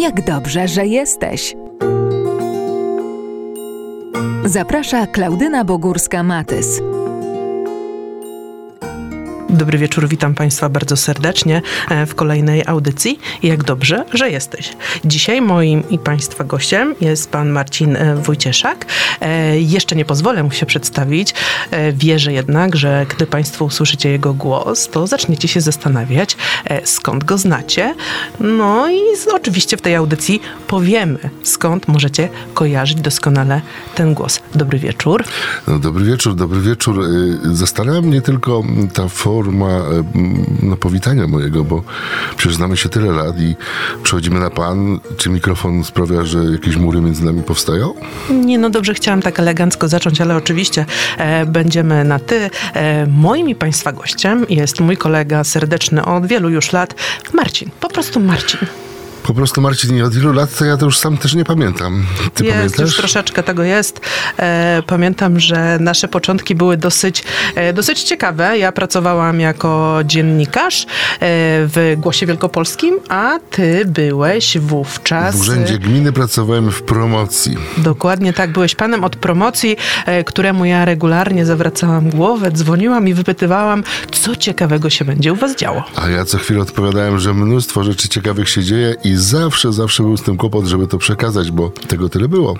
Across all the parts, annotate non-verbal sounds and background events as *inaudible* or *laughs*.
Jak dobrze, że jesteś. Zaprasza Klaudyna Bogórska-Matys. Dobry wieczór, witam Państwa bardzo serdecznie e, w kolejnej audycji. Jak dobrze, że jesteś. Dzisiaj moim i Państwa gościem jest Pan Marcin e, Wojcieszak. E, jeszcze nie pozwolę mu się przedstawić. Wierzę jednak, że gdy Państwo usłyszycie jego głos, to zaczniecie się zastanawiać, skąd go znacie. No i oczywiście w tej audycji powiemy, skąd możecie kojarzyć doskonale ten głos. Dobry wieczór. No, dobry wieczór, dobry wieczór. Zastanawia mnie tylko ta forma forma e, no, powitania mojego, bo przecież znamy się tyle lat i przechodzimy na pan. Czy mikrofon sprawia, że jakieś mury między nami powstają? Nie, no dobrze, chciałam tak elegancko zacząć, ale oczywiście e, będziemy na ty. E, moim i państwa gościem jest mój kolega serdeczny od wielu już lat, Marcin. Po prostu Marcin. Po prostu Marcin, od ilu lat to ja to już sam też nie pamiętam. Ty jest, pamiętasz? już troszeczkę tego jest. E, pamiętam, że nasze początki były dosyć, e, dosyć ciekawe. Ja pracowałam jako dziennikarz e, w Głosie Wielkopolskim, a ty byłeś wówczas... W Urzędzie Gminy pracowałem w promocji. Dokładnie tak, byłeś panem od promocji, któremu ja regularnie zawracałam głowę, dzwoniłam i wypytywałam, co ciekawego się będzie u was działo. A ja co chwilę odpowiadałem, że mnóstwo rzeczy ciekawych się dzieje i zawsze, zawsze był z tym kłopot, żeby to przekazać, bo tego tyle było.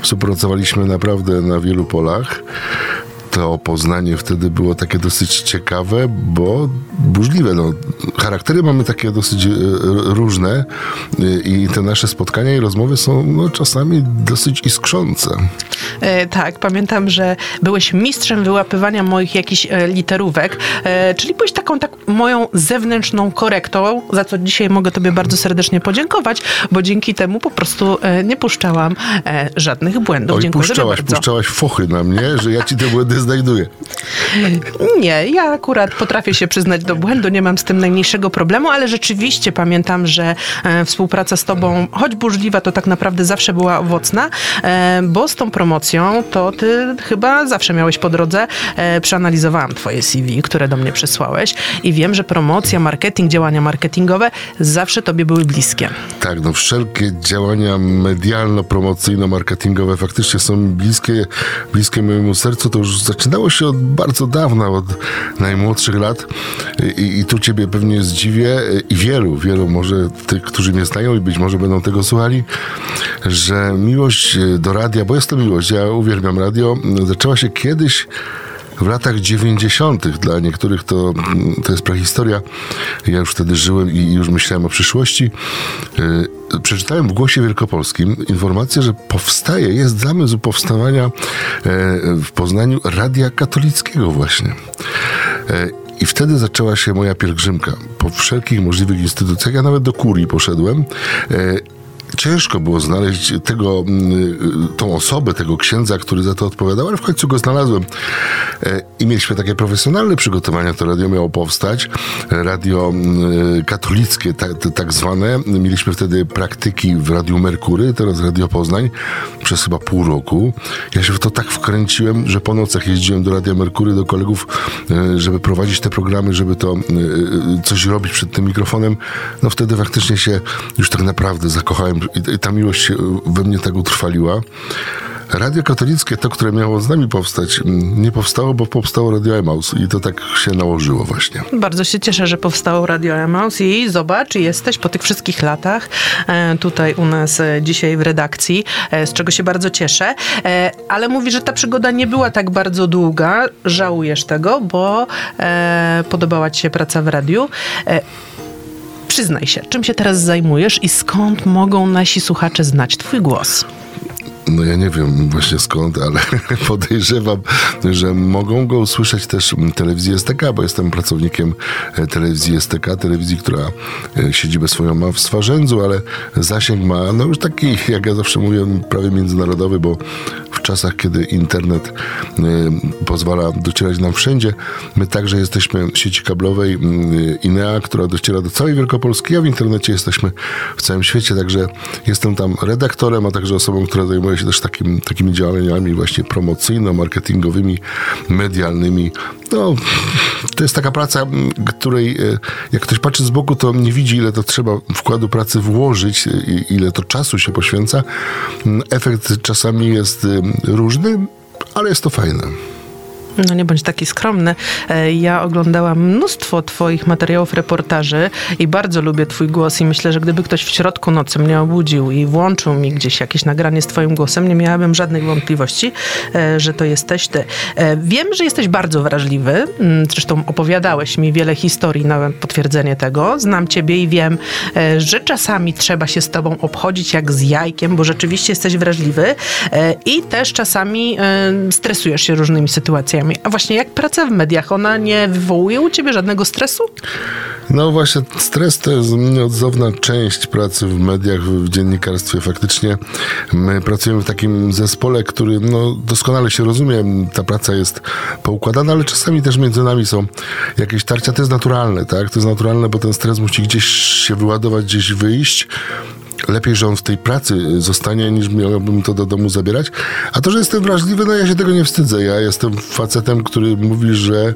Współpracowaliśmy naprawdę na wielu polach to poznanie wtedy było takie dosyć ciekawe, bo burzliwe. No, charaktery mamy takie dosyć e, różne e, i te nasze spotkania i rozmowy są no, czasami dosyć iskrzące. E, tak, pamiętam, że byłeś mistrzem wyłapywania moich jakichś e, literówek, e, czyli byłeś taką tak moją zewnętrzną korektą, za co dzisiaj mogę tobie bardzo serdecznie podziękować, bo dzięki temu po prostu e, nie puszczałam żadnych błędów. Oj, Dziękuję puszczałaś, puszczałaś fochy na mnie, że ja ci te błędy znajduję. Nie, ja akurat potrafię się przyznać do błędu, nie mam z tym najmniejszego problemu, ale rzeczywiście pamiętam, że e, współpraca z tobą, choć burzliwa, to tak naprawdę zawsze była owocna, e, bo z tą promocją to ty chyba zawsze miałeś po drodze. E, przeanalizowałam twoje CV, które do mnie przysłałeś i wiem, że promocja, marketing, działania marketingowe zawsze tobie były bliskie. Tak, no wszelkie działania medialno-promocyjno-marketingowe faktycznie są bliskie, bliskie mojemu sercu. To już zaczynało się od bardzo dawna, od najmłodszych lat i, i tu ciebie pewnie zdziwię i wielu, wielu może tych, którzy mnie znają i być może będą tego słuchali, że miłość do radia, bo jest to miłość, ja uwielbiam radio, zaczęła się kiedyś w latach 90. Dla niektórych to, to jest prehistoria. Ja już wtedy żyłem i już myślałem o przyszłości. Yy, przeczytałem w Głosie Wielkopolskim informację, że powstaje, jest zamysł powstawania yy, w Poznaniu Radia Katolickiego właśnie. Yy, i wtedy zaczęła się moja pielgrzymka po wszelkich możliwych instytucjach. Ja nawet do kurii poszedłem ciężko było znaleźć tego, mm, tą osobę, tego księdza, który za to odpowiadał, ale w końcu go znalazłem. E, I mieliśmy takie profesjonalne przygotowania. To radio miało powstać. Radio mm, katolickie, tak, tak zwane. Mieliśmy wtedy praktyki w Radiu Merkury, teraz Radio Poznań, przez chyba pół roku. Ja się w to tak wkręciłem, że po nocach jeździłem do Radia Merkury, do kolegów, e, żeby prowadzić te programy, żeby to coś robić przed tym mikrofonem. No wtedy faktycznie się już tak naprawdę zakochałem i, ta miłość we mnie tak utrwaliła. Radio katolickie, to, które miało z nami powstać, nie powstało, bo powstało Radio Emaus i to tak się nałożyło właśnie. Bardzo się cieszę, że powstało Radio Emaus i zobacz, jesteś po tych wszystkich latach e, tutaj u nas e, dzisiaj w redakcji, e, z czego się bardzo cieszę, ale mówi, że ta przygoda nie była tak bardzo długa. Żałujesz tego, bo podobała ci się praca w radiu. Przyznaj się, czym się teraz zajmujesz i skąd mogą nasi słuchacze znać Twój głos? No ja nie wiem właśnie skąd, ale *laughs* podejrzewam, że mogą go usłyszeć też telewizji STK, bo jestem pracownikiem e, telewizji STK, telewizji, która e, siedzibę swoją ma w Swarzędzu, ale zasięg ma, no już taki, jak ja zawsze mówię, prawie międzynarodowy, bo w czasach, kiedy internet y, pozwala docierać nam wszędzie, my także jesteśmy sieci kablowej INEA, która dociera do całej Wielkopolski, a w internecie jesteśmy w całym świecie, także jestem tam redaktorem, a także osobą, która zajmuje się też takim, takimi działaniami właśnie promocyjno-marketingowymi, medialnymi no, to jest taka praca, której e, jak ktoś patrzy z boku, to nie widzi, ile to trzeba wkładu pracy włożyć, ile to czasu się poświęca. Efekt czasami jest różny, ale jest to fajne. No nie bądź taki skromny. E, ja oglądałam mnóstwo twoich materiałów, reportaży i bardzo lubię twój głos i myślę, że gdyby ktoś w środku nocy mnie obudził i włączył mi gdzieś jakieś nagranie z twoim głosem, nie miałabym żadnych wątpliwości, e, że to jesteś ty. E, wiem, że jesteś bardzo wrażliwy. Mm, zresztą opowiadałeś mi wiele historii na potwierdzenie tego. Znam ciebie i wiem, że czasami trzeba się z tobą obchodzić jak z jajkiem, bo rzeczywiście jesteś wrażliwy i też czasami stresujesz się różnymi sytuacjami. A właśnie jak praca w mediach, ona nie wywołuje u ciebie żadnego stresu? No właśnie, stres to jest nieodzowna część pracy w mediach, w dziennikarstwie. Faktycznie my pracujemy w takim zespole, który no, doskonale się rozumie. Ta praca jest poukładana, ale czasami też między nami są jakieś tarcia. To jest naturalne, tak? To jest naturalne, bo ten stres musi gdzieś się wyładować, gdzieś wyjść lepiej, że on w tej pracy zostanie, niż miałbym to do domu zabierać. A to, że jestem wrażliwy, no ja się tego nie wstydzę. Ja jestem facetem, który mówi, że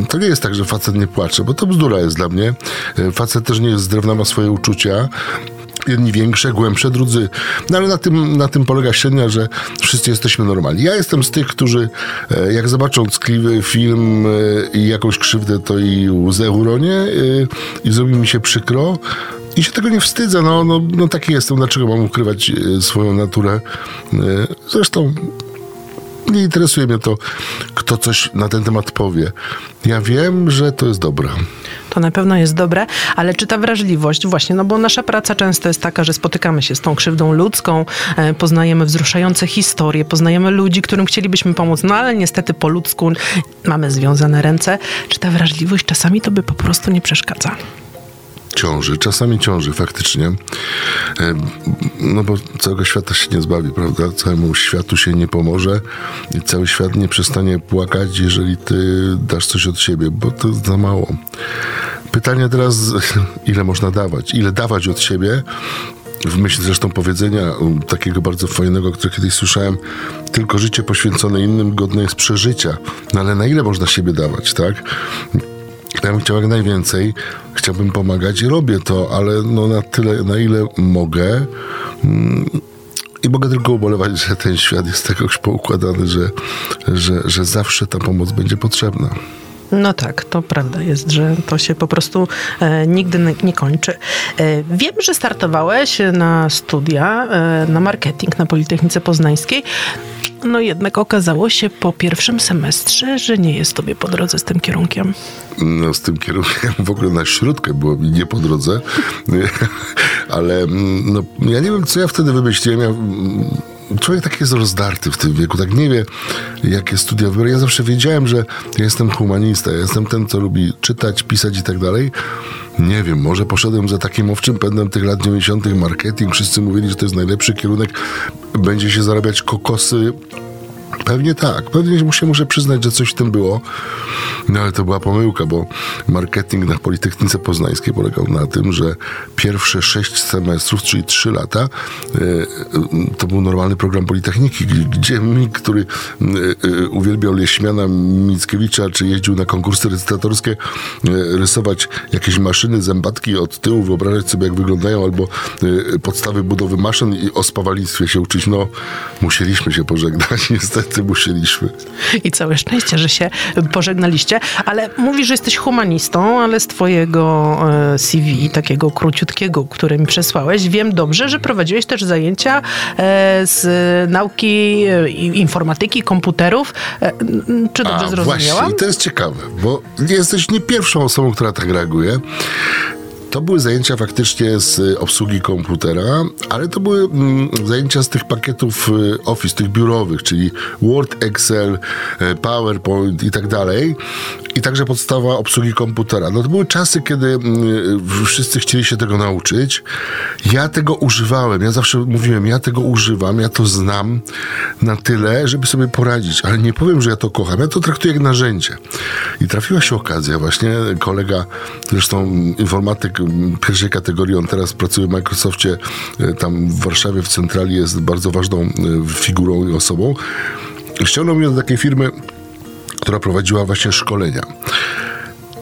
e, to nie jest tak, że facet nie płacze, bo to bzdura jest dla mnie. E, facet też nie jest z drewna, ma swoje uczucia. Jedni większe, głębsze, drudzy. No ale na tym, na tym polega średnia, że wszyscy jesteśmy normalni. Ja jestem z tych, którzy e, jak zobaczą ckliwy film i jakąś krzywdę, to i łzę uronię i zrobi mi się przykro. I się tego nie wstydzę, no, no, no taki jestem, dlaczego mam ukrywać e, swoją naturę. E, zresztą nie interesuje mnie to, kto coś na ten temat powie. Ja wiem, że to jest dobre. To na pewno jest dobre, ale czy ta wrażliwość, właśnie, no bo nasza praca często jest taka, że spotykamy się z tą krzywdą ludzką, e, poznajemy wzruszające historie, poznajemy ludzi, którym chcielibyśmy pomóc, no ale niestety po ludzku mamy związane ręce. Czy ta wrażliwość czasami to by po prostu nie przeszkadza? Ciąży, czasami ciąży faktycznie. E, no bo całego świata się nie zbawi, prawda? Całemu światu się nie pomoże i cały świat nie przestanie płakać, jeżeli ty dasz coś od siebie, bo to za mało. Pytanie teraz, *laughs* ile można dawać? Ile dawać od siebie? w myśl zresztą powiedzenia takiego bardzo fajnego, które kiedyś słyszałem, tylko życie poświęcone innym godne jest przeżycia. No ale na ile można siebie dawać, tak? Ja bym chciał jak najwięcej, chciałbym pomagać i robię to, ale no na tyle, na ile mogę. Mm, I mogę tylko ubolewać, że ten świat jest jakoś poukładany, że, że, że zawsze ta pomoc będzie potrzebna. No tak, to prawda jest, że to się po prostu e, nigdy nie kończy. E, wiem, że startowałeś na studia, e, na marketing na Politechnice Poznańskiej. No jednak okazało się po pierwszym semestrze, że nie jest tobie po drodze z tym kierunkiem. No z tym kierunkiem w ogóle na środkę było mi nie po drodze, *laughs* ale mm, no, ja nie wiem, co ja wtedy wymyśliłem. Ja, mm, człowiek tak jest rozdarty w tym wieku, tak nie wie, jakie studia wybrać. Ja zawsze wiedziałem, że ja jestem humanista, ja jestem ten, co lubi czytać, pisać i tak dalej. Nie wiem, może poszedłem za takim owczym pędem tych lat 90. marketing. Wszyscy mówili, że to jest najlepszy kierunek. Będzie się zarabiać kokosy Pewnie tak. Pewnie się muszę przyznać, że coś w tym było. No ale to była pomyłka, bo marketing na Politechnice Poznańskiej polegał na tym, że pierwsze sześć semestrów, czyli trzy lata, e, to był normalny program Politechniki, gdzie mi, który e, e, uwielbiał Leśmiana Mickiewicza, czy jeździł na konkursy recytatorskie, rysować jakieś maszyny, zębatki od tyłu, wyobrażać sobie, jak wyglądają, albo podstawy budowy maszyn i o spawalnictwie się uczyć. No, musieliśmy się pożegnać, *laughs* niestety niestety musieliśmy. I całe szczęście, że się pożegnaliście. Ale mówisz, że jesteś humanistą, ale z twojego e, CV, takiego króciutkiego, który mi przesłałeś, wiem dobrze, że prowadziłeś też zajęcia e, z nauki e, informatyki, komputerów. Czy dobrze A, zrozumiałam? Właśnie, i to jest ciekawe, bo jesteś nie pierwszą osobą, która tak reaguje. To były zajęcia faktycznie z y, obsługi komputera, ale to były mm, zajęcia z tych pakietów y, Office, tych biurowych, czyli Word, Excel, y, PowerPoint i tak dalej. I także podstawa obsługi komputera. No to były czasy, kiedy wszyscy chcieli się tego nauczyć. Ja tego używałem. Ja zawsze mówiłem, ja tego używam, ja to znam na tyle, żeby sobie poradzić. Ale nie powiem, że ja to kocham. Ja to traktuję jak narzędzie. I trafiła się okazja właśnie. Kolega, zresztą informatyk pierwszej kategorii. On teraz pracuje w Microsoftie, e, tam w Warszawie, w centrali jest bardzo ważną e, figurą i osobą. Ściągnął mnie do takiej firmy która prowadziła właśnie szkolenia.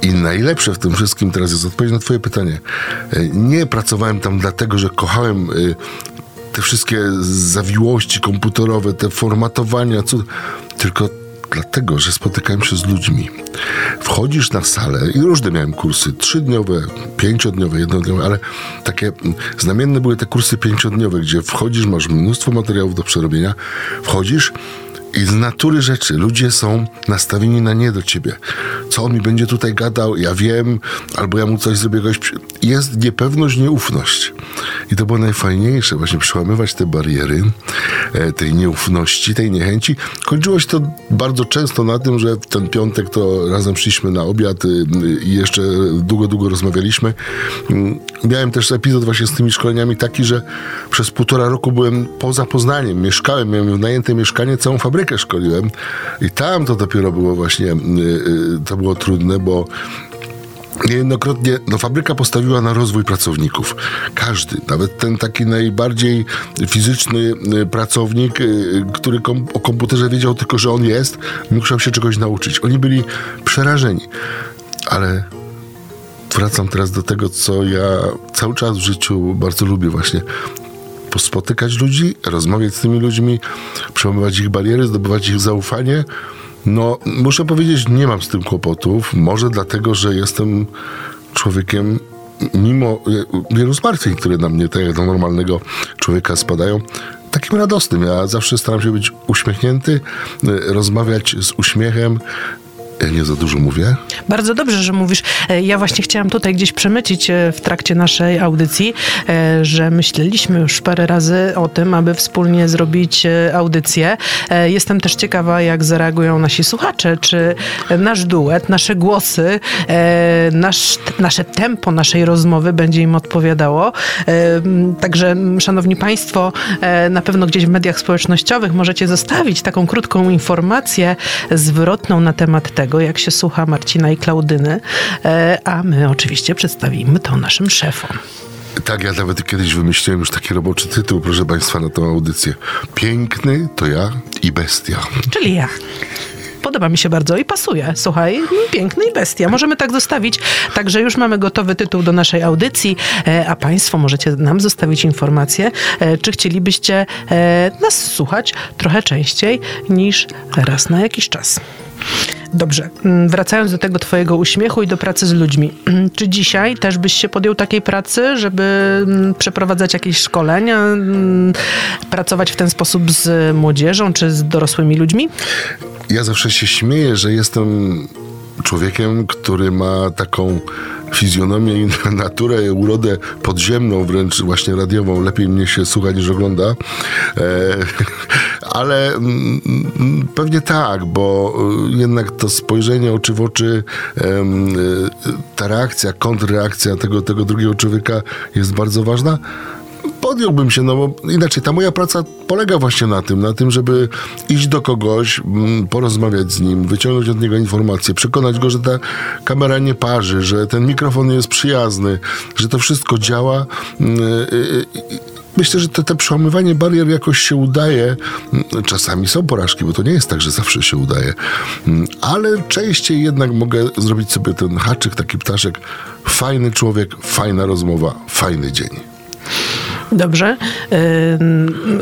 I najlepsze w tym wszystkim teraz jest odpowiedź na Twoje pytanie. E, Nie pracowałem tam dlatego, że kochałem te wszystkie zawiłości komputerowe, te formatowania, cud, tylko dlatego, że spotykałem się z ludźmi. Wchodzisz na salę i różne miałem kursy, trzydniowe, pięciodniowe, jednodniowe, ale takie mm, znamienne były te kursy pięciodniowe, gdzie wchodzisz, masz mnóstwo materiałów do przerobienia, wchodzisz i z natury rzeczy ludzie są nastawieni na nie do ciebie. Co on mi będzie tutaj gadał, ja wiem, albo ja mu coś zrobię. Jakoś... Jest niepewność, nieufność. I to było najfajniejsze, właśnie przełamywać te bariery e, tej nieufności, tej niechęci. Kończyło się to bardzo często na tym, że w ten piątek to razem szliśmy na obiad y, i jeszcze długo, długo rozmawialiśmy. Mm, Miałem też epizod właśnie z tymi szkoleniami taki, że przez półtora roku byłem poza Poznaniem. Mieszkałem, miałem najęte mieszkanie, całą fabrykę szkoliłem i tam to dopiero było właśnie, y, y, to było trudne, bo Niejednokrotnie no, fabryka postawiła na rozwój pracowników. Każdy, nawet ten taki najbardziej fizyczny y, pracownik, który kom, o komputerze wiedział tylko, że on jest, musiał się czegoś nauczyć. Oni byli przerażeni. Ale wracam teraz do tego, co ja cały czas w życiu bardzo lubię właśnie. Spotykać ludzi, rozmawiać z tymi ludźmi, przełamywać ich bariery, zdobywać ich zaufanie. No, muszę powiedzieć, nie mam z tym kłopotów. Może dlatego, że jestem człowiekiem, mimo e, wielu zmartwień, które na mnie, tak jak do normalnego człowieka spadają, takim radosnym. Ja zawsze staram się być uśmiechnięty, e, rozmawiać z uśmiechem. Ja nie za dużo mówię. Bardzo dobrze, że mówisz. E, Ja właśnie chciałam tutaj gdzieś przemycić e, w trakcie naszej audycji, e, że myśleliśmy już parę razy o tym, aby wspólnie zrobić e, audycję. E, Jestem też ciekawa, jak zareagują nasi słuchacze, czy nasz duet, nasze głosy, e, nasz, nasze tempo naszej rozmowy będzie im odpowiadało. E, Także, szanowni państwo, e, na pewno gdzieś w mediach społecznościowych możecie zostawić taką krótką informację zwrotną na temat tego, jak się słucha Marcina i Klaudyny, e, a my oczywiście przedstawimy to naszym szefom. Tak, ja nawet kiedyś wymyśliłem już taki roboczy tytuł, proszę Państwa, na tą audycję. Piękny to ja i bestia. Czyli ja. Podoba mi się bardzo i pasuje. Słuchaj, piękny i bestia. Możemy tak zostawić. Także już mamy gotowy tytuł do naszej audycji, e, a Państwo możecie nam zostawić informację, e, czy chcielibyście nas słuchać trochę częściej niż raz na jakiś czas. Dobrze, mm, wracając do tego Twojego uśmiechu i do pracy z ludźmi. Czy dzisiaj też byś się podjął takiej pracy, żeby mm, przeprowadzać jakieś szkolenia, mm, pracować w ten sposób z młodzieżą czy z dorosłymi ludźmi? Ja zawsze się śmieję, że jestem człowiekiem, który ma taką fizjonomię i *laughs* naturę, urodę podziemną, wręcz właśnie radiową. Lepiej mnie się słucha niż ogląda. E, *laughs* ale mm, mm, pewnie tak, bo y, jednak to spojrzenie oczy w oczy, em, y, ta reakcja, kontrreakcja tego, tego drugiego człowieka jest bardzo ważna podjąłbym się, no bo inaczej ta moja praca polega właśnie na tym, na tym, żeby iść do kogoś, mm, porozmawiać z nim, wyciągnąć od niego informacje, przekonać go, że ta kamera nie parzy, że ten mikrofon jest przyjazny, że to wszystko działa. Mm, y, y, y, Myślę, że to, te przełamywanie barier jakoś się udaje. Mm, Czasami są porażki, bo to nie jest tak, że zawsze się udaje. Ale częściej jednak mogę zrobić sobie ten haczyk, taki ptaszek. Fajny człowiek, fajna rozmowa, fajny dzień. Dobrze.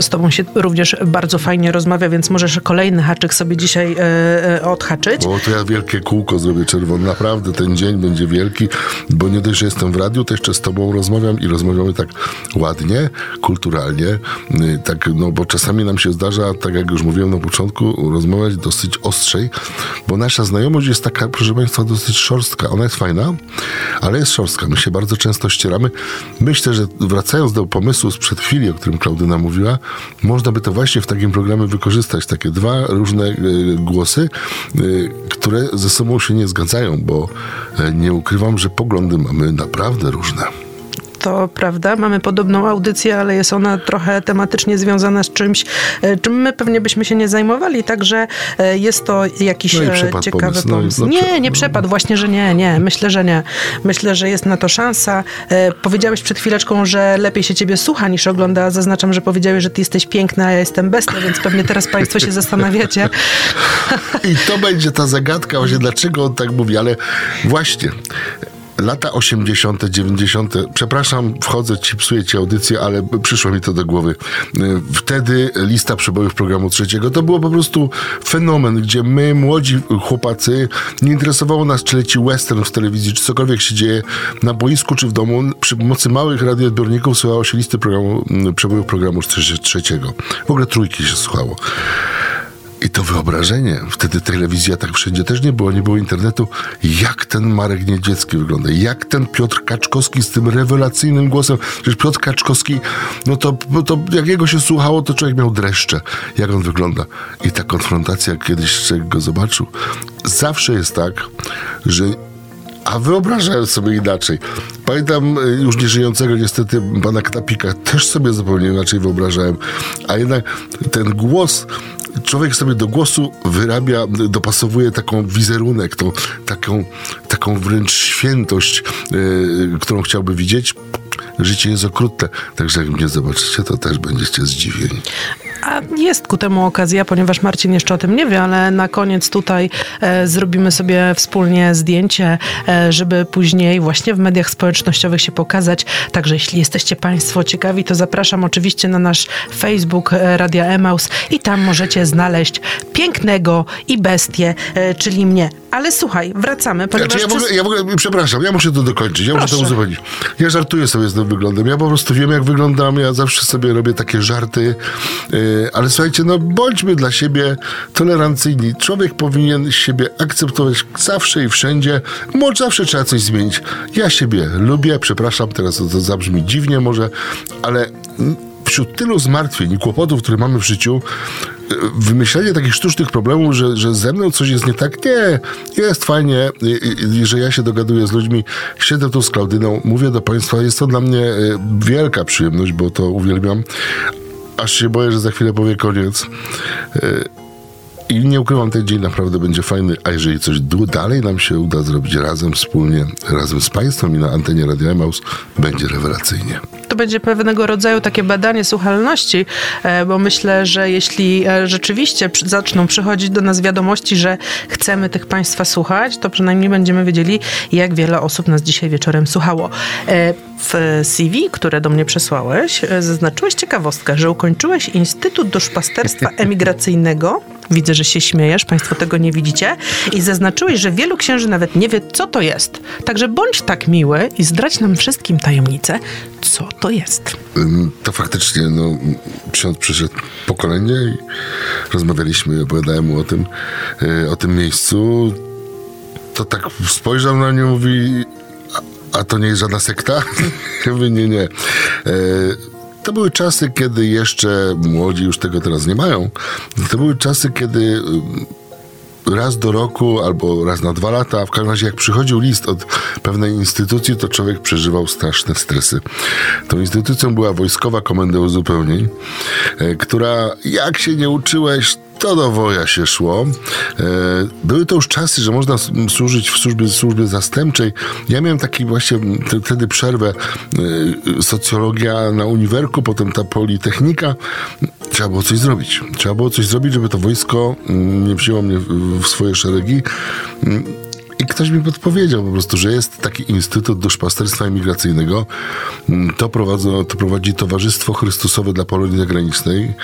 Z tobą się również bardzo fajnie rozmawia, więc możesz kolejny haczyk sobie dzisiaj e, e, odhaczyć. Bo to ja wielkie kółko zrobię czerwone. Naprawdę ten dzień będzie wielki, bo nie dość, że jestem w radiu, to jeszcze z tobą rozmawiam i rozmawiamy tak ładnie, kulturalnie. y, Tak, no bo czasami nam się zdarza, tak jak już mówiłem na początku, rozmawiać dosyć ostrzej, bo nasza znajomość jest taka, proszę Państwa, dosyć szorstka. Ona jest fajna, ale jest szorstka. My się bardzo często ścieramy. Myślę, że wracając do pomysłu sprzed chwili, o którym Klaudyna mówiła, można by to właśnie w takim programie wykorzystać. Takie dwa różne y, głosy, y, które ze sobą się nie zgadzają, bo y, nie ukrywam, że poglądy mamy naprawdę różne. To prawda, mamy podobną audycję, ale jest ona trochę tematycznie związana z czymś, e, czym my pewnie byśmy się nie zajmowali, także e, jest to jakiś No e, ciekawy pomysł. No i- pomysł. no nie, prze- nie przepadł, właśnie, że nie, nie. Myślę, że nie. Myślę, że jest na to szansa. Powiedziałeś przed chwileczką, że lepiej się ciebie słucha niż ogląda. Zaznaczam, że powiedziałeś, że ty jesteś piękna, a ja jestem bestia, więc pewnie teraz państwo się zastanawiacie. *laughs* I to będzie ta zagadka, właśnie dlaczego on tak mówi, ale właśnie. Lata 80., 90., przepraszam, wchodzę, ci psuję ci audycję, ale przyszło mi to do głowy. Y, Wtedy lista przebojów programu trzeciego to było po prostu fenomen, gdzie my, młodzi chłopacy, nie interesowało nas, czy leci western w telewizji, czy cokolwiek się dzieje na boisku, czy w domu. Przy pomocy małych radioodbiorników słuchało się listy programu, przebojów programu trzeci- trzeciego. W ogóle trójki się słuchało. I to wyobrażenie, wtedy telewizja tak wszędzie też nie było, nie było internetu, jak ten Marek Niedziecki wygląda, jak ten Piotr Kaczkowski z tym rewelacyjnym głosem. Przecież Piotr Kaczkowski, no to, to jak jego się słuchało, to człowiek miał dreszcze, jak on wygląda. I ta konfrontacja, kiedyś człowiek go zobaczył, zawsze jest tak, że a wyobrażałem sobie inaczej. Pamiętam y, już nieżyjącego niestety pana Ktapika, też sobie zupełnie inaczej wyobrażałem. A jednak ten głos, człowiek sobie do głosu wyrabia, dopasowuje taką wizerunek, tą, taką, taką wręcz świętość, y, którą chciałby widzieć. Życie jest okrutne, także jak mnie zobaczycie, to też będziecie zdziwieni. A jest ku temu okazja, ponieważ Marcin jeszcze o tym nie wie, ale na koniec tutaj e, zrobimy sobie wspólnie zdjęcie, e, żeby później właśnie w mediach społecznościowych się pokazać. Także jeśli jesteście Państwo ciekawi, to zapraszam oczywiście na nasz Facebook e, Radia Emaus i tam możecie znaleźć pięknego i bestię, e, czyli mnie. Ale słuchaj, wracamy, ponieważ... Znaczy, ja, w ogóle, ja w ogóle, przepraszam, ja muszę to dokończyć, ja muszę to Proszę. uzupełnić. Ja żartuję sobie z tym wyglądem, ja po prostu wiem, jak wyglądam, ja zawsze sobie robię takie żarty, yy, ale słuchajcie, no bądźmy dla siebie tolerancyjni. Człowiek powinien siebie akceptować zawsze i wszędzie. Może zawsze trzeba coś zmienić. Ja siebie lubię, przepraszam, teraz to, zabrzmi dziwnie może, ale wśród tylu zmartwień i kłopotów, które mamy w życiu, wymyślenie takich sztucznych problemów, że, że ze mną coś jest nie tak, nie, jest fajnie, i, że ja się dogaduję z ludźmi, siedzę tu z Klaudyną, mówię do Państwa, jest to dla mnie y, wielka przyjemność, bo to uwielbiam, aż się boję, że za chwilę powie koniec. I nie ukrywam, ten dzień naprawdę będzie fajny, a jeżeli coś dalej nam się uda zrobić razem, wspólnie, razem z Państwem i na antenie Radio Emaus, będzie rewelacyjnie. To będzie pewnego rodzaju takie badanie słuchalności, e, bo myślę, że jeśli e, rzeczywiście zaczną przychodzić do nas wiadomości, że chcemy tych Państwa słuchać, to przynajmniej będziemy wiedzieli, jak wiele osób nas dzisiaj wieczorem słuchało. E, W CV, które do mnie przesłałeś, zaznaczyłeś ciekawostkę, że ukończyłeś Instytut Duszpasterstwa *laughs* Emigracyjnego. Widzę, że się śmiejesz, Państwo tego nie widzicie. I zaznaczyłeś, że wielu księży nawet nie wie, co to jest. Także bądź tak miły i zdradź nam wszystkim tajemnicę, co to jest. To faktycznie, no, ksiądz przyszedł pokolenie i rozmawialiśmy, opowiadałem mu o tym, e, o tym miejscu. To tak spojrzał na mnie i mówi, a, a to nie jest żadna sekta? *laughs* Ja mówię, nie, nie. E, To były czasy, kiedy jeszcze młodzi już tego teraz nie mają. To były czasy, kiedy ym, raz do roku albo raz na dwa lata, w każdym razie jak przychodził list od pewnej instytucji, to człowiek przeżywał straszne stresy. Tą instytucją była Wojskowa Komenda Uzupełnień, e, która jak się nie uczyłeś, to do woja się szło. E, Były to już czasy, że można służyć w służbie, służbie zastępczej. Ja miałem taki właśnie wtedy przerwę e, socjologia na uniwerku, potem ta politechnika. Trzeba było coś zrobić. Trzeba było coś zrobić, żeby to wojsko mm, nie wzięło mnie w, w swoje szeregi. Mm, I ktoś mi podpowiedział po prostu, że jest taki Instytut Duszpasterstwa Imigracyjnego. Mm, To, to prowadzi Towarzystwo Chrystusowe dla Polonii Zagranicznej.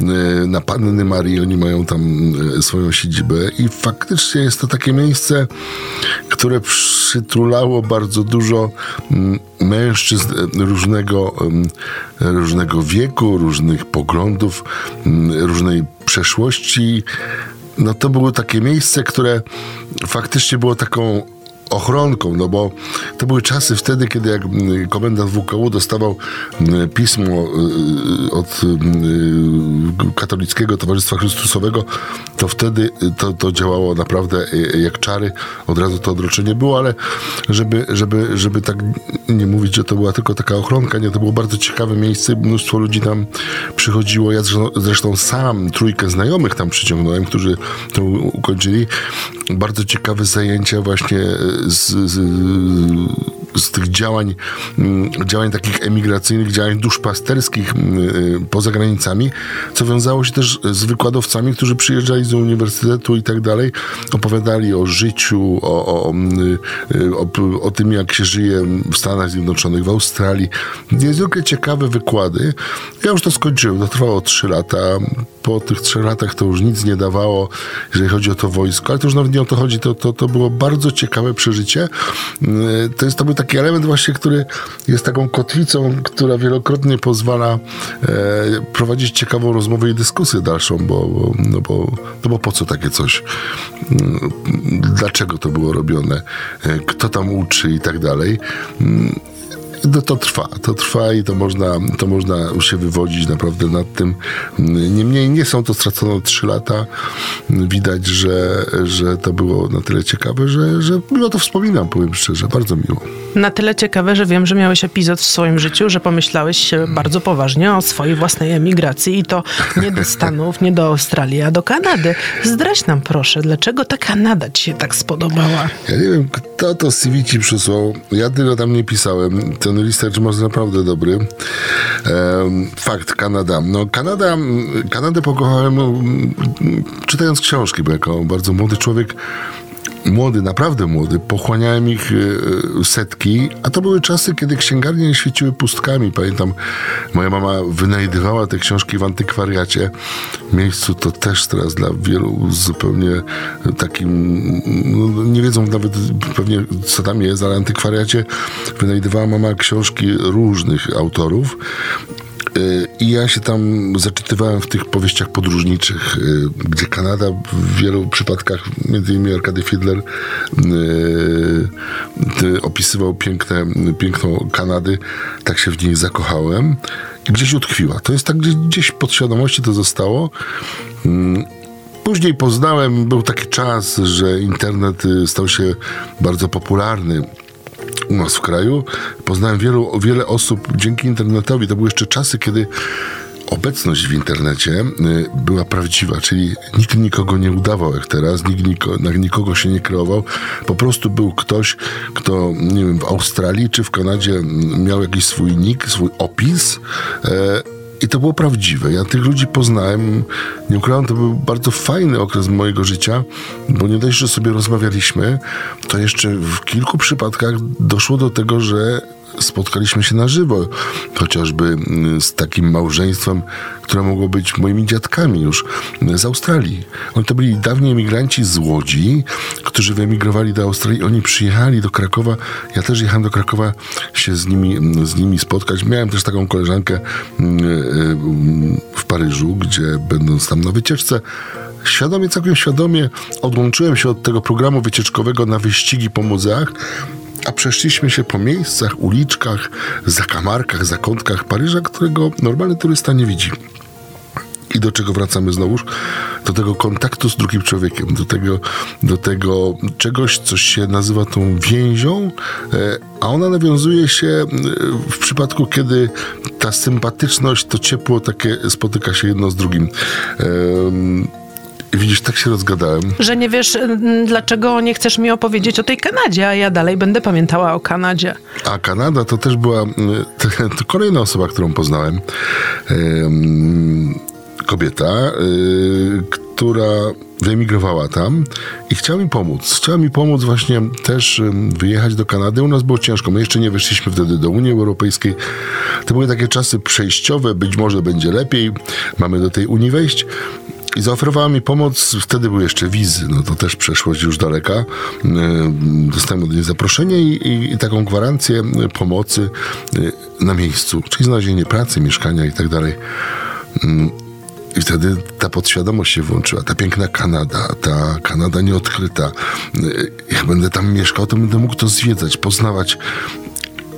E, Na Panny Marii oni mają tam e, swoją siedzibę i faktycznie jest to takie miejsce, które przytulało bardzo dużo mm, mężczyzn e, różnego, em, różnego wieku, różnych poglądów, mm, różnej przeszłości. No to było takie miejsce, które faktycznie było taką ochronką, no bo to były czasy wtedy, kiedy jak mm, komendant WKU dostawał mm, pismo y, od y, katolickiego Towarzystwa Chrystusowego, to wtedy to, to działało naprawdę jak czary. Od razu to odroczenie było, ale żeby, żeby, żeby tak nie mówić, że to była tylko taka ochronka, nie, to było bardzo ciekawe miejsce, mnóstwo ludzi tam przychodziło. Ja zresztą sam trójkę znajomych tam przyciągnąłem, którzy to ukończyli. Bardzo ciekawe zajęcia właśnie z, z, z tych działań, mm, działań takich emigracyjnych, działań duszpasterskich mm, poza granicami, co wiązało się też z wykładowcami, którzy przyjeżdżali z uniwersytetu i tak dalej, opowiadali o życiu, o, o, mm, o, o tym, jak się żyje w Stanach Zjednoczonych, w Australii. Niezwykle ciekawe wykłady. Ja już to skończyłem, to trwało 3 lata. Po tych trzech latach to już nic nie dawało, jeżeli chodzi o to wojsko, ale to już nawet nie o to chodzi, to, to, to było bardzo ciekawe przeżycie. To jest to był taki element właśnie, który jest taką kotwicą, która wielokrotnie pozwala e, prowadzić ciekawą rozmowę i dyskusję dalszą, bo, bo, no bo, no bo po co takie coś? Mm, dlaczego to było robione? E, kto tam uczy i tak dalej? No to trwa, to trwa i to można, to można się wywodzić naprawdę nad tym. Niemniej nie są to stracone trzy lata. Widać, że, że to było na tyle ciekawe, że, że miło to wspominam, powiem szczerze, bardzo miło. Na tyle ciekawe, że wiem, że miałeś epizod w swoim życiu, że pomyślałeś bardzo poważnie o swojej własnej emigracji i to nie do *laughs* Stanów, nie do Australii, a do Kanady. Zdrać nam proszę, dlaczego ta Kanada ci się tak spodobała? Ja nie wiem, kto to CV ci przysłał. Ja tyle tam nie pisałem. Ten research jest naprawdę dobry. Fakt, Kanada. No, Kanada, Kanadę pokochałem czytając książki, bo jako bardzo młody człowiek młody, naprawdę młody, pochłaniałem ich e, setki, a to były czasy, kiedy księgarnie nie świeciły pustkami. Pamiętam, moja mama wynajdywała te książki w antykwariacie. Miejscu to też teraz dla wielu zupełnie takim, no, nie wiedzą nawet pewnie co tam jest, ale antykwariacie wynajdywała mama książki różnych autorów. I ja się tam zaczytywałem w tych powieściach podróżniczych, y, gdzie Kanada w wielu przypadkach, między innymi Arkady Fiedler y, opisywał piękne, piękną Kanady. Tak się w niej zakochałem i gdzieś utkwiła. To jest tak gdzieś, gdzieś podświadomości to zostało. Mm, później poznałem, był taki czas, że internet y, stał się bardzo popularny u nas w kraju. Poznałem wielu, wiele osób dzięki internetowi. To były jeszcze czasy, kiedy obecność w internecie y, była prawdziwa, czyli nikt nikogo nie udawał jak teraz, nikt niko, na nikogo się nie kreował. Po prostu był ktoś, kto, nie wiem, w Australii czy w Kanadzie miał jakiś swój nick, swój opis. E, i to było prawdziwe. Ja tych ludzi poznałem. Nie ukrywam, to był bardzo fajny okres mojego życia, bo nie dość, że sobie rozmawialiśmy, to jeszcze w kilku przypadkach doszło do tego, że spotkaliśmy się na żywo, chociażby mm, z takim małżeństwem, które mogło być moimi dziadkami już z Australii. Oni to byli dawni emigranci z Łodzi, którzy wyemigrowali do Australii. Oni przyjechali do Krakowa. Ja też jechałem do Krakowa się z nimi, mm, z nimi spotkać. Miałem też taką koleżankę mm, y, w Paryżu, gdzie będąc tam na wycieczce, świadomie, całkiem świadomie odłączyłem się od tego programu wycieczkowego na wyścigi po muzeach a przeszliśmy się po miejscach, uliczkach, zakamarkach, zakątkach Paryża, którego normalny turysta nie widzi. I do czego wracamy znowuż? Do tego kontaktu z drugim człowiekiem, do tego, do tego czegoś, co się nazywa tą więzią, e, a ona nawiązuje się e, w przypadku, kiedy ta sympatyczność, to ciepło takie spotyka się jedno z drugim. Widzisz, tak się rozgadałem. Że nie wiesz, dlaczego nie chcesz mi opowiedzieć o tej Kanadzie, a ja dalej będę pamiętała o Kanadzie. A Kanada to też była *laughs* to kolejna osoba, którą poznałem. Kobieta, y, która wyemigrowała tam i chciała mi pomóc. Chciała mi pomóc właśnie też wyjechać do Kanady. U nas było ciężko. My jeszcze nie weszliśmy wtedy do Unii Europejskiej. To były takie czasy przejściowe. Być może będzie lepiej. Mamy do tej Unii wejść. I zaoferowała mi pomoc, wtedy były jeszcze wizy, no to też przeszłość już daleka. E, dostałem od niej zaproszenie i, i, i taką gwarancję pomocy e, na miejscu, czyli znalezienie pracy, mieszkania i tak dalej. Mm, I wtedy ta podświadomość się włączyła, ta piękna Kanada, ta Kanada nieodkryta. Jak będę tam mieszkał, to będę mógł to zwiedzać, poznawać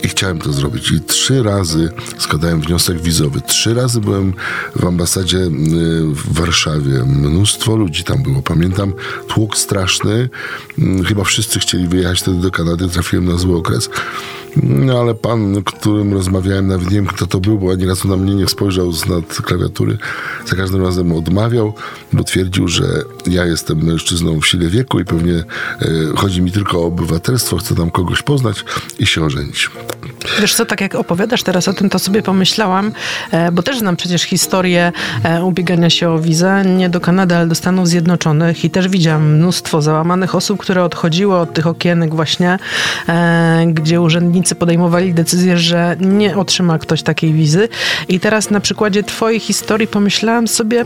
i chciałem to zrobić. I trzy razy składałem wniosek wizowy. Trzy razy byłem w ambasadzie y, w Warszawie. Mnóstwo ludzi tam było. Pamiętam tłuk straszny. Mm, chyba wszyscy chcieli wyjechać wtedy do Kanady. Trafiłem na zły okres. No ale pan, którym rozmawiałem, nawet nie wiem kto to był, bo ani razu na mnie nie spojrzał z nad klawiatury, za każdym razem odmawiał, bo twierdził, że ja jestem mężczyzną w sile wieku i pewnie e, chodzi mi tylko o obywatelstwo, chcę tam kogoś poznać i się ożenić. Wiesz co, tak jak opowiadasz teraz o tym, to sobie pomyślałam, e, bo też znam przecież historię e, ubiegania się o wizę, nie do Kanady, ale do Stanów Zjednoczonych i też widziałam mnóstwo załamanych osób, które odchodziły od tych okienek właśnie, e, gdzie urzędnicy podejmowali decyzję, że nie otrzyma ktoś takiej wizy. I teraz na przykładzie twojej historii pomyślałam sobie,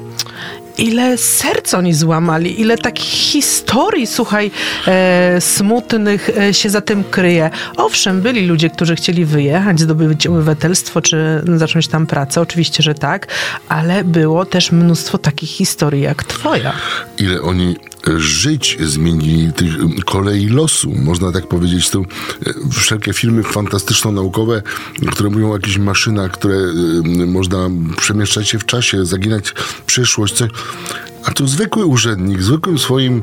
ile serc oni złamali, ile takich historii, słuchaj, e, smutnych e, się za tym kryje. Owszem, byli ludzie, którzy chcieli wyjechać, zdobyć obywatelstwo, czy zacząć tam pracę, oczywiście, że tak, ale było też mnóstwo takich historii jak twoja. Ile oni żyć zmienili tych kolei losu, można tak powiedzieć. To e, wszelkie filmy fantastyczno-naukowe, które mówią o jakichś maszynach, które e, można przemieszczać się w czasie, zaginać przyszłość, coś. A tu zwykły urzędnik, zwykłym swoim,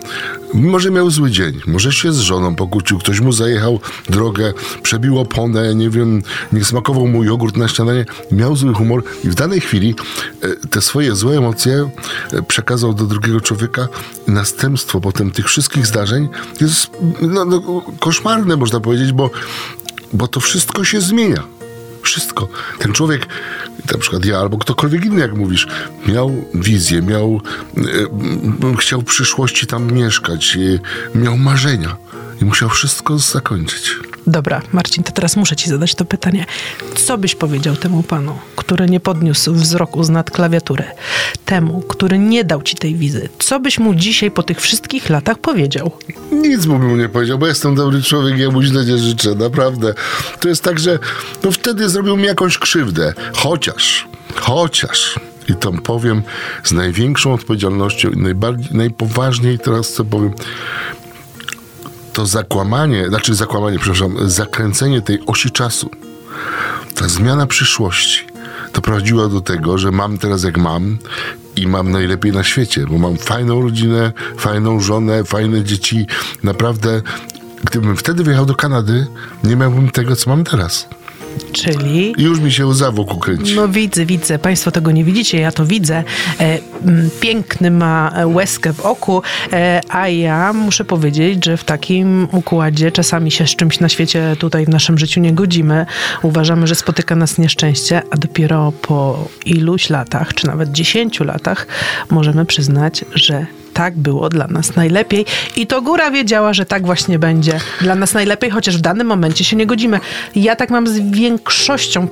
mimo że miał zły dzień, może się z żoną pokłócił, ktoś mu zajechał drogę, przebił oponę, nie wiem, nie smakował mu jogurt na śniadanie, miał zły humor i w danej chwili e, te swoje złe emocje e, przekazał do drugiego człowieka. Następstwo potem tych wszystkich zdarzeń jest no, no, koszmarne, można powiedzieć, bo, bo to wszystko się zmienia. Wszystko. Ten człowiek, na przykład ja albo ktokolwiek inny, jak mówisz, miał wizję, miał, e, chciał w przyszłości tam mieszkać, e, miał marzenia i musiał wszystko zakończyć. Dobra, Marcin, to teraz muszę ci zadać to pytanie. Co byś powiedział temu panu, który nie podniósł wzroku z nad klawiatury? Temu, który nie dał ci tej wizy. Co byś mu dzisiaj po tych wszystkich latach powiedział? Nic mu bym nie powiedział, bo jestem dobry człowiek, ja mu źle nie życzę, naprawdę. To jest tak, że no wtedy zrobił mi jakąś krzywdę. Chociaż, chociaż i to powiem z największą odpowiedzialnością i najbardziej, najpoważniej teraz co powiem, to zakłamanie, znaczy zakłamanie, przepraszam, zakręcenie tej osi czasu, ta zmiana przyszłości, to prowadziło do tego, że mam teraz jak mam i mam najlepiej na świecie, bo mam fajną rodzinę, fajną żonę, fajne dzieci. Naprawdę, gdybym wtedy wyjechał do Kanady, nie miałbym tego, co mam teraz. Czyli? Już mi się łza wokół kręci. No widzę, widzę. Państwo tego nie widzicie, ja to widzę. E, piękny ma łezkę w oku, e, a ja muszę powiedzieć, że w takim układzie czasami się z czymś na świecie tutaj w naszym życiu nie godzimy. Uważamy, że spotyka nas nieszczęście, a dopiero po iluś latach, czy nawet dziesięciu latach możemy przyznać, że tak było dla nas najlepiej. I to góra wiedziała, że tak właśnie będzie dla nas najlepiej, chociaż w danym momencie się nie godzimy. Ja tak mam z większością,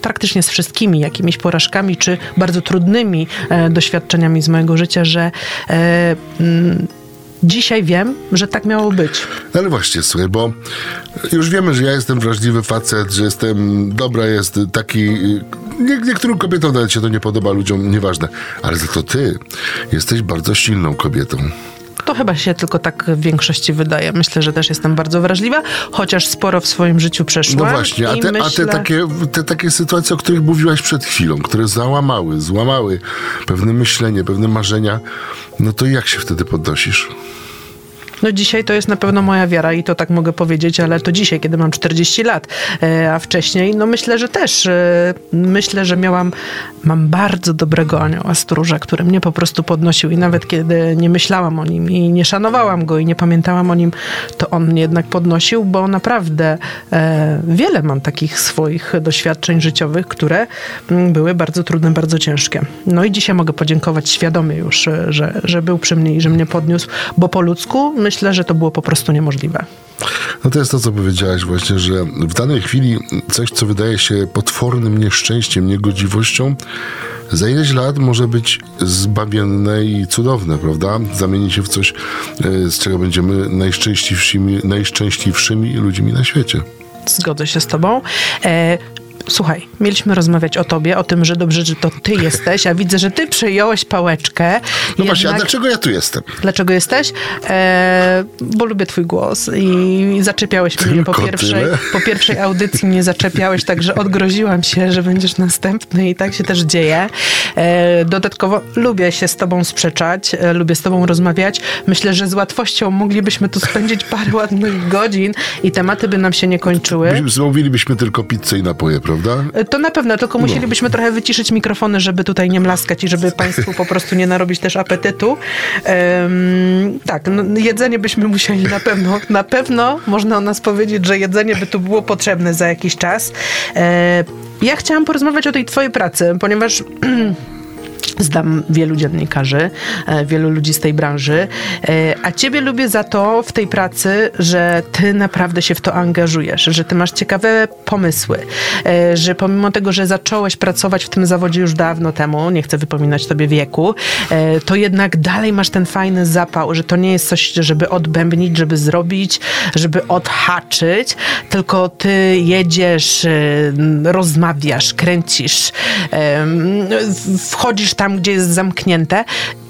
praktycznie z wszystkimi jakimiś porażkami, czy bardzo trudnymi e, doświadczeniami z mojego życia, że e, mm, Dzisiaj wiem, że tak miało być. Ale właśnie, słuchaj, bo już wiemy, że ja jestem wrażliwy facet, że jestem, dobra jest taki... Nie, niektórym kobietom nawet się to nie podoba, ludziom nieważne. Ale za to ty jesteś bardzo silną kobietą. To chyba się tylko tak w większości wydaje. Myślę, że też jestem bardzo wrażliwa, chociaż sporo w swoim życiu przeszłam. No właśnie, a te, myślę... a te, takie, te takie sytuacje, o których mówiłaś przed chwilą, które załamały, złamały pewne myślenie, pewne marzenia, no to jak się wtedy podnosisz? No dzisiaj to jest na pewno moja wiara i to tak mogę powiedzieć, ale to dzisiaj, kiedy mam 40 lat, e, a wcześniej, no myślę, że też. E, myślę, że miałam, mam bardzo dobrego anioła stróża, który mnie po prostu podnosił i nawet kiedy nie myślałam o nim i nie szanowałam go i nie pamiętałam o nim, to on mnie jednak podnosił, bo naprawdę e, wiele mam takich swoich doświadczeń życiowych, które mm, były bardzo trudne, bardzo ciężkie. No i dzisiaj mogę podziękować świadomie już, że, że był przy mnie i że mnie podniósł, bo po ludzku myślę, że to było po prostu niemożliwe. No to jest to, co powiedziałaś właśnie, że w danej chwili coś, co wydaje się potwornym nieszczęściem, niegodziwością, za ileś lat może być zbawienne i cudowne, prawda? Zamieni się w coś, e, z czego będziemy najszczęśliwszymi, najszczęśliwszymi ludźmi na świecie. Zgodzę się z tobą. Słuchaj, mieliśmy rozmawiać o tobie, o tym, że dobrze, że to ty jesteś, a widzę, że ty przejąłeś pałeczkę. No Jednak... właśnie, a dlaczego ja tu jestem? Dlaczego jesteś? E, bo lubię twój głos i zaczepiałeś Tylko mnie po pierwszej, po pierwszej audycji mnie zaczepiałeś, także odgroziłam się, że będziesz następny i tak się też dzieje. E, dodatkowo lubię się z tobą sprzeczać, e, lubię z tobą rozmawiać. Myślę, że z łatwością moglibyśmy tu spędzić parę ładnych godzin i tematy by nam się nie kończyły. Zamówilibyśmy tylko pizzę i napoje, prawda? E, to na pewno, tylko no. musielibyśmy trochę wyciszyć mikrofony, żeby tutaj nie mlaskać i żeby Państwu po prostu nie narobić też apetytu. Um, tak, no, jedzenie byśmy musieli na pewno, na pewno można o nas powiedzieć, że jedzenie by tu było potrzebne za jakiś czas. E, ja chciałam porozmawiać o tej twojej pracy, ponieważ *clears throat* Znam wielu dziennikarzy, e, wielu ludzi z tej branży, e, a ciebie lubię za to w tej pracy, że ty naprawdę się w to angażujesz, że ty masz ciekawe pomysły, e, że pomimo tego, że zacząłeś pracować w tym zawodzie już dawno temu, nie chcę wypominać tobie wieku, to jednak dalej masz ten fajny zapał, że to nie jest coś, żeby odbębnić, żeby zrobić, żeby odhaczyć, tylko ty jedziesz, rozmawiasz, kręcisz, wchodzisz tam, gdzie jest zamknięte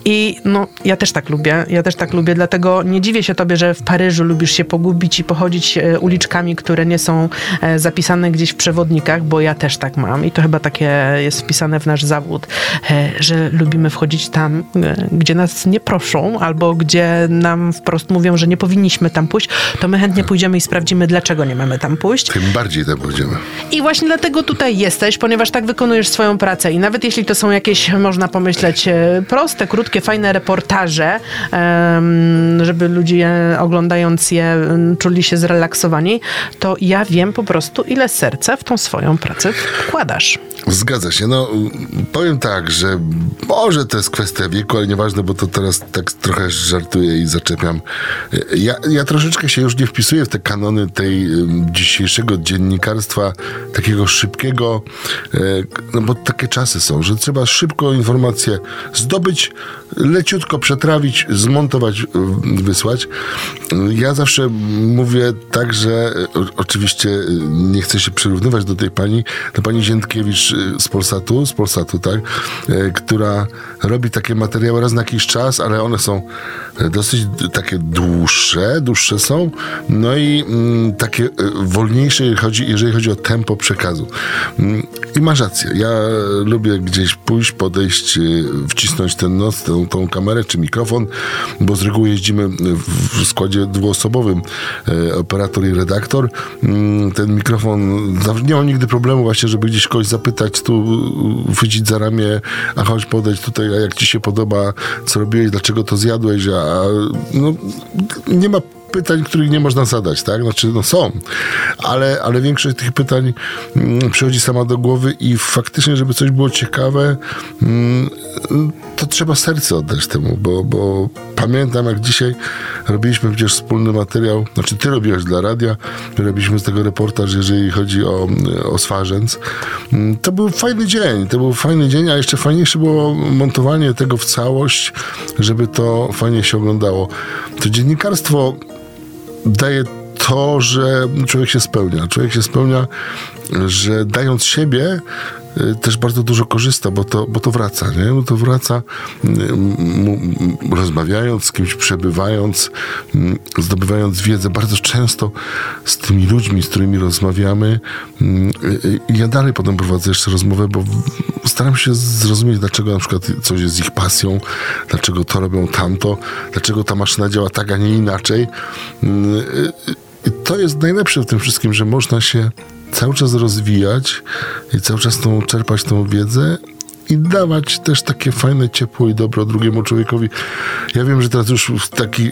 i no, ja też tak lubię, ja też tak lubię, dlatego nie dziwię się tobie, że w Paryżu lubisz się pogubić i pochodzić e, uliczkami, które nie są e, zapisane gdzieś w przewodnikach, bo ja też tak mam i to chyba takie jest wpisane w nasz zawód, e, że lubimy wchodzić tam, gdzie nas nie proszą, albo gdzie nam wprost mówią, że nie powinniśmy tam pójść, to my chętnie pójdziemy i sprawdzimy, dlaczego nie mamy tam pójść. Tym bardziej tam pójdziemy. I właśnie dlatego tutaj jesteś, ponieważ tak wykonujesz swoją pracę i nawet jeśli to są jakieś, można pomyśleć, proste, krótkie takie fajne reportaże, żeby ludzie oglądając je czuli się zrelaksowani, to ja wiem po prostu, ile serca w tą swoją pracę wkładasz. Zgadza się. No, powiem tak, że może to jest kwestia wieku, ale nieważne, bo to teraz tak trochę żartuję i zaczepiam. Ja, ja troszeczkę się już nie wpisuję w te kanony tej dzisiejszego dziennikarstwa, takiego szybkiego, e, no bo takie czasy są, że trzeba szybko informacje zdobyć, leciutko przetrawić, zmontować, wysłać. Ja zawsze mówię tak, że oczywiście nie chcę się przyrównywać do tej pani, do pani Ziętkiewicz z Polsatu, z Polsatu, tak, e, która robi takie materiały raz na jakiś czas, ale one są dosyć takie dłuższe, dłuższe są, no i mm, takie e, wolniejsze, jeżeli chodzi, jeżeli chodzi o tempo przekazu. Mm, I masz rację, ja lubię gdzieś pójść, podejść, e, wcisnąć ten nos, tę, tą kamerę czy mikrofon, bo z reguły jeździmy w składzie dwuosobowym, operator i redaktor. Mm, ten mikrofon, nie mam nigdy problemu właśnie, żeby gdzieś kogoś zapytać, tu, chwycić za ramię, a chodź podejść tutaj, a jak ci się podoba, co robiłeś, dlaczego to zjadłeś, a no, nie ma pytań, których nie można zadać, tak? Znaczy, no są, ale, ale większość tych pytań mm, przychodzi sama do głowy i faktycznie, żeby coś było ciekawe, mm, to trzeba serce oddać temu, bo, bo pamiętam, jak dzisiaj robiliśmy przecież wspólny materiał, znaczy ty robiłeś dla radia, robiliśmy z tego reportaż, jeżeli chodzi o, o Swarzędz. Mm, to był fajny dzień, to był fajny dzień, a jeszcze fajniejsze było montowanie tego w całość, żeby to fajnie się oglądało. To dziennikarstwo daje to, że człowiek się spełnia. Człowiek się spełnia, że dając siebie, też bardzo dużo korzysta, bo to, bo to wraca, nie? Bo to wraca y, rozmawiając z kimś, przebywając, y, zdobywając wiedzę. Bardzo często z tymi ludźmi, z którymi rozmawiamy, ja dalej potem prowadzę jeszcze rozmowę, bo staram się zrozumieć, dlaczego na przykład coś jest ich pasją, dlaczego to robią tamto, dlaczego ta maszyna działa tak, a nie inaczej. I to jest najlepsze w tym wszystkim, że można się cały czas rozwijać i cały czas tą, czerpać tą wiedzę i dawać też takie fajne ciepło i dobro drugiemu człowiekowi. Ja wiem, że teraz już w taki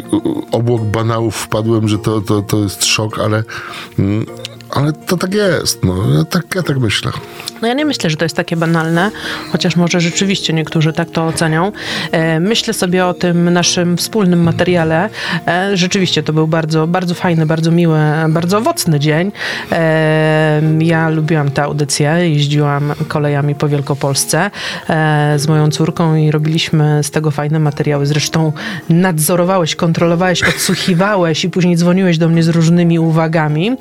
obłok banałów wpadłem, że to, to, to jest szok, ale mm, ale to tak jest, no. Ja tak, ja tak myślę. No ja nie myślę, że to jest takie banalne, chociaż może rzeczywiście niektórzy tak to ocenią. E, myślę sobie o tym naszym wspólnym materiale. E, rzeczywiście to był bardzo, bardzo fajny, bardzo miły, bardzo owocny dzień. E, ja lubiłam tę audycję, jeździłam kolejami po Wielkopolsce z moją córką i robiliśmy z tego fajne materiały. Zresztą nadzorowałeś, kontrolowałeś, odsłuchiwałeś i później dzwoniłeś do mnie z różnymi uwagami.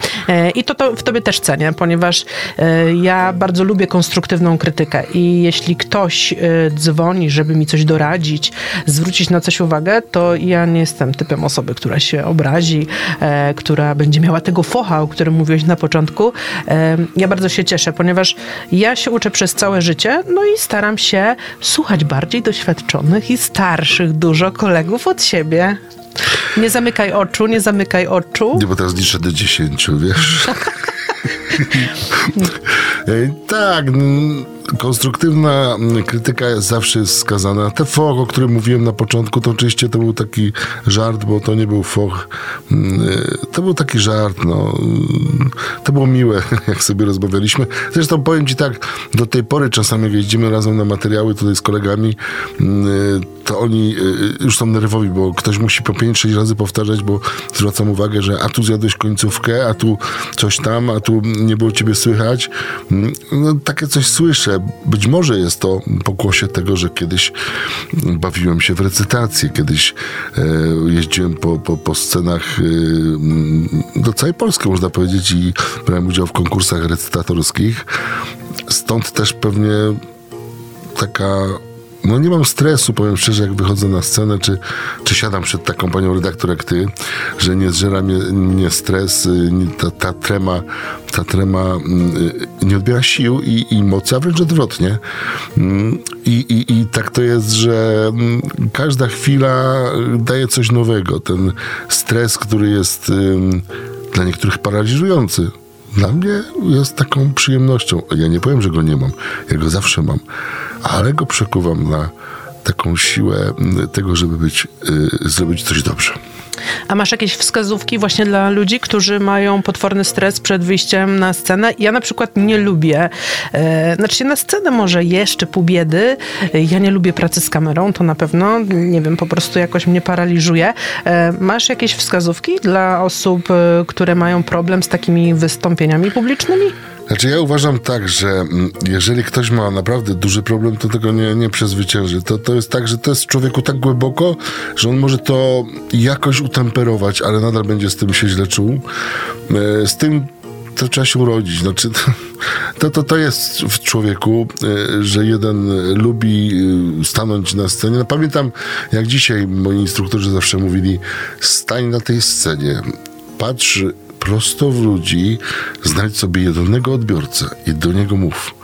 I to to to w tobie też cenię, ponieważ e, ja bardzo lubię konstruktywną krytykę i jeśli ktoś e, dzwoni, żeby mi coś doradzić, zwrócić na coś uwagę, to ja nie jestem typem osoby, która się obrazi, e, która będzie miała tego focha, o którym mówiłeś na początku. Ja bardzo się cieszę, ponieważ ja się uczę przez całe życie, no i staram się słuchać bardziej doświadczonych i starszych dużo kolegów od siebie. Nie zamykaj oczu, nie zamykaj oczu. Nie, bo teraz liczę do 10, wiesz. *laughs* *laughs* Tak, konstruktywna krytyka jest zawsze skazana. Te foch, o którym mówiłem na początku, to oczywiście to był taki żart, bo to nie był foch. E, to był taki żart, no. Mm, To było miłe, *laughs* jak sobie rozmawialiśmy. Zresztą powiem ci tak, do tej pory czasami jak jeździmy razem na materiały tutaj z kolegami, e, to oni już są nerwowi, bo ktoś musi po 5-6 razy powtarzać, bo zwracam uwagę, że a tu zjadłeś końcówkę, a tu coś tam, a tu nie było ciebie słychać. Mm, No, takie coś słyszę. Być może jest to pokłosie tego, że kiedyś bawiłem się w recytację, kiedyś e, jeździłem po, po, po scenach e, mm, do całej Polski, można powiedzieć, i brałem udział w konkursach recytatorskich. Stąd też pewnie taka. No nie mam stresu, powiem szczerze, jak wychodzę na scenę, czy, czy siadam przed taką panią redaktor jak ty, że nie zżera mnie, mnie stres, y, ta, ta trema, ta trema y, nie odbiera sił i, i mocy, a wręcz odwrotnie. Mm, I, i, I tak to jest, że mm, każda chwila daje coś nowego. Ten stres, który jest dla niektórych paraliżujący, dla mnie jest taką przyjemnością. Ja nie powiem, że go nie mam. Ja go zawsze mam. Ale go przekuwam na taką siłę tego, żeby być, y, zrobić coś dobrze. A masz jakieś wskazówki właśnie dla ludzi, którzy mają potworny stres przed wyjściem na scenę? Ja na przykład nie lubię, e, znaczy na scenę może jeszcze pół biedy. Ja nie lubię pracy z kamerą, to na pewno, nie wiem, po prostu jakoś mnie paraliżuje. E, masz jakieś wskazówki dla osób, e, które mają problem z takimi wystąpieniami publicznymi? Znaczy ja uważam tak, że mm, jeżeli ktoś ma naprawdę duży problem, to tego nie, nie przezwycięży. To, to jest tak, że to jest w człowieku tak głęboko, że on może to jakoś utemperować, ale nadal będzie z tym się źle czuł. E, Z tym to trzeba się urodzić. Znaczy, *laughs* to, to, to jest w człowieku, e, że jeden lubi e, stanąć na scenie. No, pamiętam, jak dzisiaj moi instruktorzy zawsze mówili, stań na tej scenie, patrz prosto w ludzi, znajdź sobie jednego odbiorcę i do niego mów.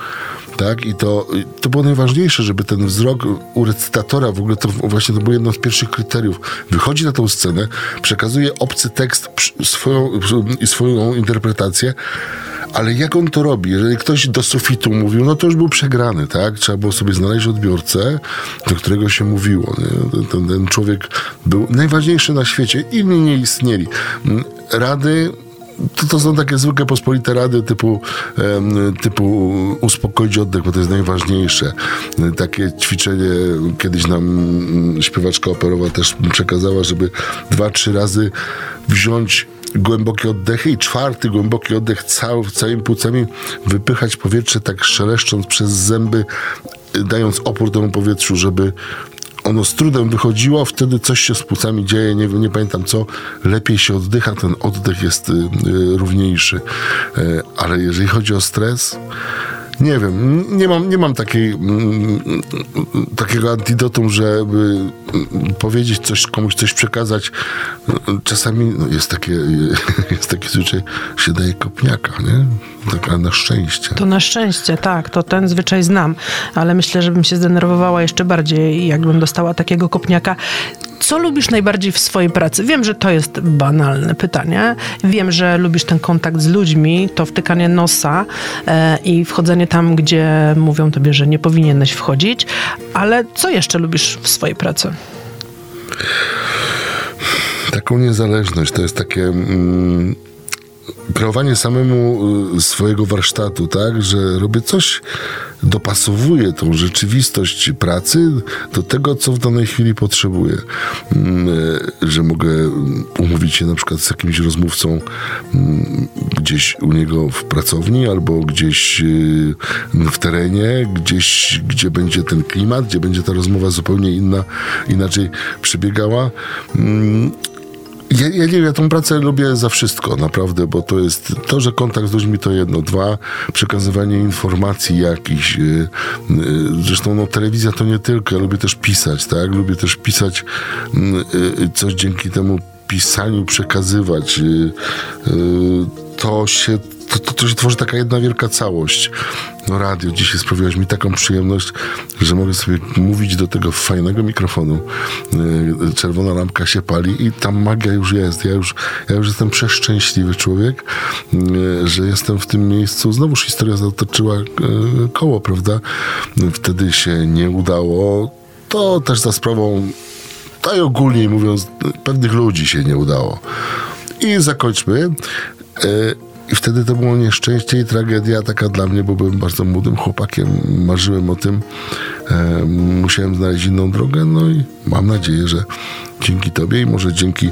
Tak, i to, to było najważniejsze, żeby ten wzrok u recytatora, w ogóle to właśnie to było jedno z pierwszych kryteriów. Wychodzi na tą scenę, przekazuje obcy tekst swoją, swoją interpretację, ale jak on to robi? Jeżeli ktoś do sufitu mówił, no to już był przegrany, tak? Trzeba było sobie znaleźć odbiorcę, do którego się mówiło. Nie? Ten, ten człowiek był najważniejszy na świecie, inni nie istnieli. Rady to, to są takie zwykłe pospolite rady typu, typu uspokoić oddech, bo to jest najważniejsze. Takie ćwiczenie kiedyś nam śpiewaczka operowa też przekazała, żeby dwa, trzy razy wziąć głębokie oddechy i czwarty głęboki oddech cały, całymi płucami wypychać powietrze tak szeleszcząc przez zęby, dając opór temu powietrzu, żeby ono z trudem wychodziło, wtedy coś się z płucami dzieje, nie, nie pamiętam co, lepiej się oddycha, ten oddech jest y, y, równiejszy. E, ale jeżeli chodzi o stres, nie wiem, nie mam, nie mam takiej, mm, takiego antidotum, żeby mm, powiedzieć coś, komuś coś przekazać. Czasami no, jest, takie, *laughs* jest taki zwyczaj, się daje kopniaka, nie? Taka na szczęście. To na szczęście, tak, to ten zwyczaj znam, ale myślę, że bym się zdenerwowała jeszcze bardziej, jakbym dostała takiego kopniaka. Co lubisz najbardziej w swojej pracy? Wiem, że to jest banalne pytanie. Wiem, że lubisz ten kontakt z ludźmi, to wtykanie nosa e, i wchodzenie tam, gdzie mówią tobie, że nie powinieneś wchodzić, ale co jeszcze lubisz w swojej pracy? taką niezależność. To jest takie mm, kreowanie samemu y, swojego warsztatu, tak, że robię coś, dopasowuję tą rzeczywistość pracy do tego, co w danej chwili potrzebuję. Mm, y, Że mogę mm, umówić się na przykład z jakimś rozmówcą mm, gdzieś u niego w pracowni albo gdzieś y, w terenie, gdzieś, gdzie będzie ten klimat, gdzie będzie ta rozmowa zupełnie inna, inaczej przebiegała. Ja, ja nie wiem, ja tą pracę lubię za wszystko, naprawdę, bo to jest to, że kontakt z ludźmi to jedno. Dwa, przekazywanie informacji jakichś. y, y, Zresztą no, telewizja to nie tylko, ja lubię też pisać, tak? Lubię też pisać mm, y, coś dzięki temu pisaniu przekazywać. y, y, To się, to, to, to się tworzy taka jedna wielka całość. No radio dzisiaj sprawiłaś mi taką przyjemność, że mogę sobie mówić do tego fajnego mikrofonu. Y, Czerwona lampka się pali i ta magia już jest. Ja już, ja już jestem przeszczęśliwy człowiek, y, że jestem w tym miejscu. Znowuż historia zatoczyła y, koło, prawda? Wtedy się nie udało. To też za sprawą tak ogólnie mówiąc, pewnych ludzi się nie udało. I zakończmy. I wtedy to było nieszczęście i tragedia taka dla mnie, bo byłem bardzo młodym chłopakiem, marzyłem o tym. E, musiałem znaleźć inną drogę, no i mam nadzieję, że dzięki Tobie i może dzięki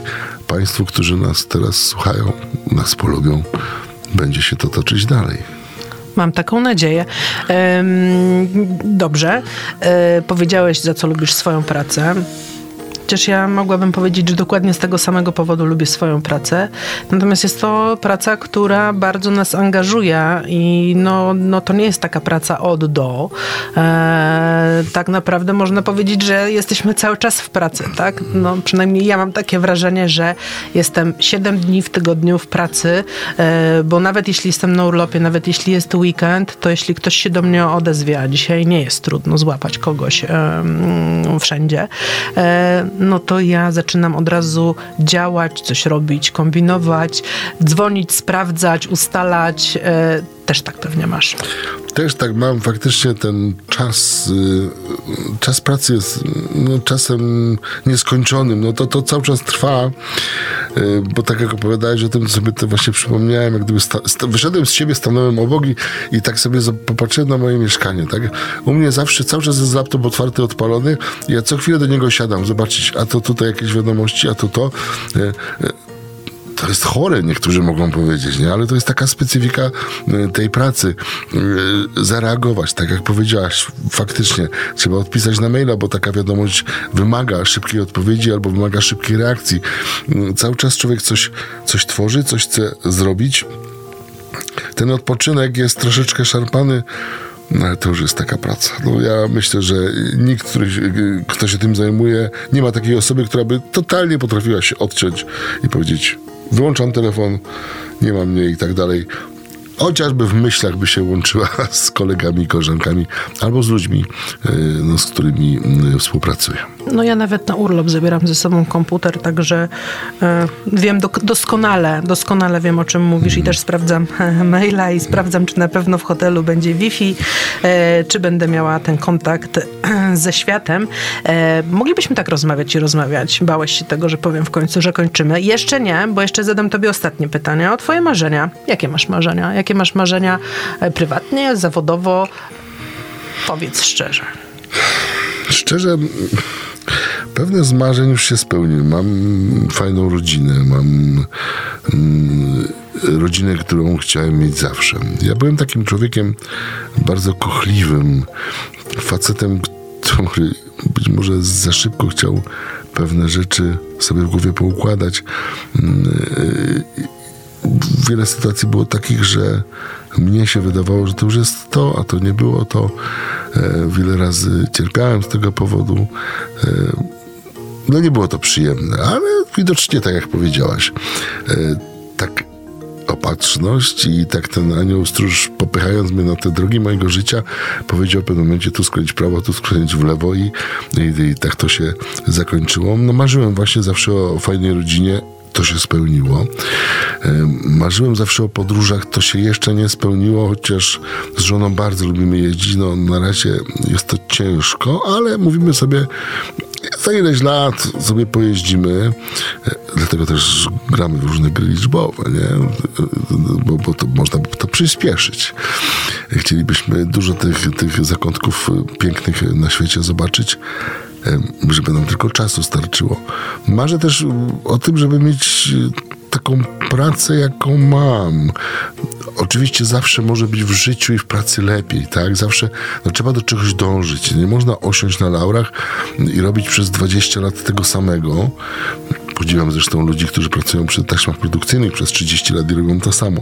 Państwu, którzy nas teraz słuchają, nas polubią, będzie się to toczyć dalej. Mam taką nadzieję. Dobrze. E, Powiedziałeś, za co lubisz swoją pracę. Chociaż ja mogłabym powiedzieć, że dokładnie z tego samego powodu lubię swoją pracę. Natomiast jest to praca, która bardzo nas angażuje i no, no to nie jest taka praca od do. E, tak naprawdę można powiedzieć, że jesteśmy cały czas w pracy, tak? No, przynajmniej ja mam takie wrażenie, że jestem 7 dni w tygodniu w pracy, e, bo nawet jeśli jestem na urlopie, nawet jeśli jest weekend, to jeśli ktoś się do mnie odezwie, a dzisiaj nie jest trudno złapać kogoś wszędzie, e, no to ja zaczynam od razu działać, coś robić, kombinować, dzwonić, sprawdzać, ustalać. E, też tak pewnie masz. Też tak mam, faktycznie ten czas, y, czas pracy jest no, czasem nieskończonym, no to, to cały czas trwa, y, bo tak jak opowiadałeś o tym, to sobie to właśnie przypomniałem, jak gdyby sta, sta, wyszedłem z siebie, stanąłem obok i, i tak sobie popatrzyłem na moje mieszkanie, tak? U mnie zawsze cały czas jest laptop otwarty, odpalony ja co chwilę do niego siadam, zobaczyć, a to tutaj jakieś wiadomości, a to to. To jest chore, niektórzy mogą powiedzieć, nie? ale to jest taka specyfika y, tej pracy. Y, Zareagować, tak jak powiedziałaś, faktycznie trzeba odpisać na maila, bo taka wiadomość wymaga szybkiej odpowiedzi albo wymaga szybkiej reakcji. Y, Cały czas człowiek coś, coś tworzy, coś chce zrobić. Ten odpoczynek jest troszeczkę szarpany. No, ale to już jest taka praca. No, ja myślę, że nikt, który, kto się tym zajmuje, nie ma takiej osoby, która by totalnie potrafiła się odciąć i powiedzieć: Wyłączam telefon, nie mam mnie i tak dalej. Chociażby w myślach by się łączyła *laughs* z kolegami, koleżankami albo z ludźmi, yy, no, z którymi yy, współpracuje. No ja nawet na urlop zabieram ze sobą komputer, także e, wiem dok- doskonale, doskonale wiem o czym mówisz i też sprawdzam e, *laughs* maila i sprawdzam, czy na pewno w hotelu będzie Wi-Fi, e, czy będę miała ten kontakt e, *clears throat* ze światem. E, moglibyśmy tak rozmawiać i rozmawiać. Bałeś się tego, że powiem w końcu, że kończymy. Jeszcze nie, bo jeszcze zadam tobie ostatnie pytanie o twoje marzenia. Jakie masz marzenia? Jakie masz marzenia e, prywatnie, zawodowo? Powiedz szczerze. Szczerze, pewne z marzeń już się spełniły. Mam fajną rodzinę, mam mm, rodzinę, którą chciałem mieć zawsze. Ja byłem takim człowiekiem bardzo kochliwym, facetem, który być może za szybko chciał pewne rzeczy sobie w głowie poukładać. Wiele sytuacji było takich, że mnie się wydawało, że to już jest to, a to nie było to. E, wiele razy cierpiałem z tego powodu. E, no nie było to przyjemne, ale widocznie tak jak powiedziałaś, e, tak opatrzność i tak ten anioł stróż popychając mnie na te drogi mojego życia powiedział w pewnym momencie tu skręcić w prawo, tu skręcić w lewo i, i, i tak to się zakończyło. No marzyłem właśnie zawsze o fajnej rodzinie, to się spełniło. Em, Marzyłem zawsze o podróżach, to się jeszcze nie spełniło, chociaż z żoną bardzo lubimy jeździć. No, na razie jest to ciężko, ale mówimy sobie, za ileś lat sobie pojeździmy. E, Dlatego też gramy w różne gry liczbowe, nie? E, Bo, bo to można to przyspieszyć. Chcielibyśmy dużo tych, tych zakątków e, pięknych na świecie zobaczyć żeby nam tylko czasu starczyło. Marzę też o tym, żeby mieć e, taką pracę, jaką mam. Oczywiście zawsze może być w życiu i w pracy lepiej, tak? Zawsze no, trzeba do czegoś dążyć. Nie można osiąść na laurach i robić przez 20 lat tego samego. Podziwiam zresztą ludzi, którzy pracują przy taśmach produkcyjnych przez 30 lat i robią to samo.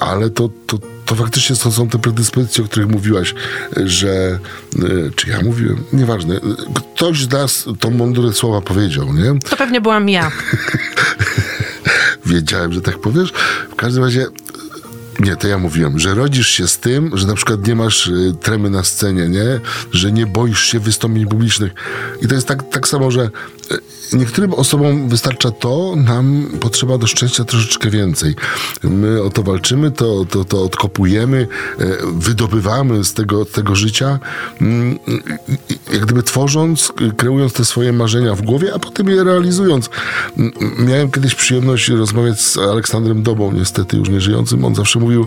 Ale to, to, to faktycznie to są te predyspozycje, o których mówiłaś, że e, czy ja mówiłem, nieważne. Ktoś z nas to mądre słowa powiedział, nie? To pewnie byłam ja. *laughs* Wiedziałem, że tak powiesz. W każdym razie nie, to ja mówiłem, że rodzisz się z tym, że na przykład nie masz y, tremy na scenie, nie? Że nie boisz się wystąpień publicznych. I to jest tak, tak samo, że niektórym osobom wystarcza to, nam potrzeba do szczęścia troszeczkę więcej. My o to walczymy, to, to, to odkopujemy, y, wydobywamy z tego, tego życia, mm, jak gdyby tworząc, kreując te swoje marzenia w głowie, a potem je realizując. Miałem kiedyś przyjemność rozmawiać z Aleksandrem Dobą, niestety już nieżyjącym. On zawsze mówił,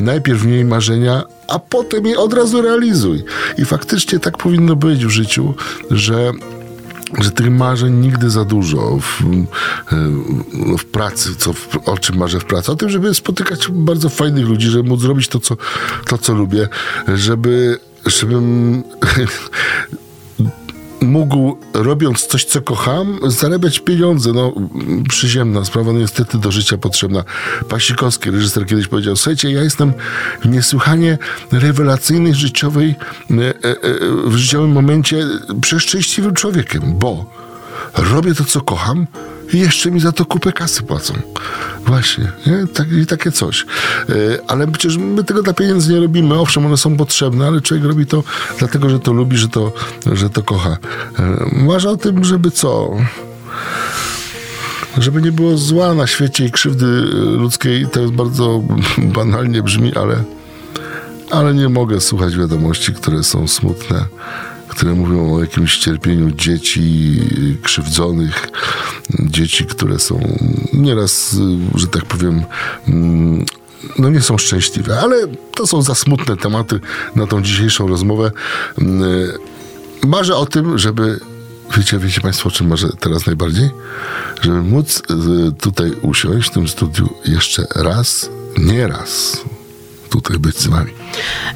najpierw miej marzenia, a potem je od razu realizuj. I faktycznie tak powinno być w życiu, że że tych marzeń nigdy za dużo w, w pracy, co, w, o czym marzę w pracy. O tym, żeby spotykać bardzo fajnych ludzi, żeby móc zrobić to, co, to, co lubię, żeby, żebym mógł, robiąc coś, co kocham, zarabiać pieniądze. No, przyziemna sprawa, no niestety do życia potrzebna. Pasikowski, reżyser, kiedyś powiedział, słuchajcie, ja jestem w niesłychanie rewelacyjnej życiowej, e, e, e, w życiowym momencie przeszczęśliwym człowiekiem, bo robię to, co kocham i jeszcze mi za to kupę kasy płacą. Właśnie, nie? Tak, i takie coś. E, ale przecież my tego dla pieniędzy nie robimy. Owszem, one są potrzebne, ale człowiek robi to dlatego, że to lubi, że to, że to kocha. E, Marzę o tym, żeby co? Żeby nie było zła na świecie i krzywdy ludzkiej. To jest bardzo *laughs* banalnie brzmi, ale, ale nie mogę słuchać wiadomości, które są smutne które mówią o jakimś cierpieniu dzieci krzywdzonych, dzieci, które są nieraz, że tak powiem, mm, no nie są szczęśliwe, ale to są za smutne tematy na tą dzisiejszą rozmowę. Mm, Marzę o tym, żeby Wiecie, wiecie Państwo, o czym marzę teraz najbardziej? Żeby móc y, tutaj usiąść w tym studiu jeszcze raz, nie raz, tutaj być z Wami.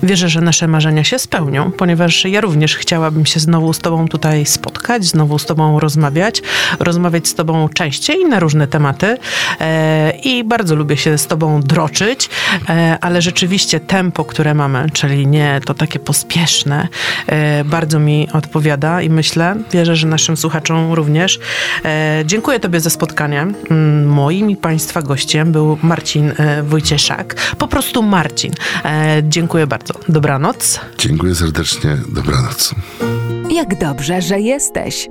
Wierzę, że nasze marzenia się spełnią, ponieważ ja również chciałabym się znowu z Tobą tutaj spotkać, znowu z Tobą rozmawiać, rozmawiać z Tobą częściej na różne tematy e, i bardzo lubię się z Tobą droczyć, e, ale rzeczywiście tempo, które mamy, czyli nie to takie pospieszne, e, bardzo mi odpowiada i myślę, wierzę, że naszym słuchaczom również. Dziękuję Tobie za spotkanie. Mm, Moim i Państwa gościem był Marcin Wojcieszak, po prostu Marcin. E, Dziękuję bardzo. Dobranoc. Dziękuję serdecznie, dobranoc. Jak dobrze, że jesteś.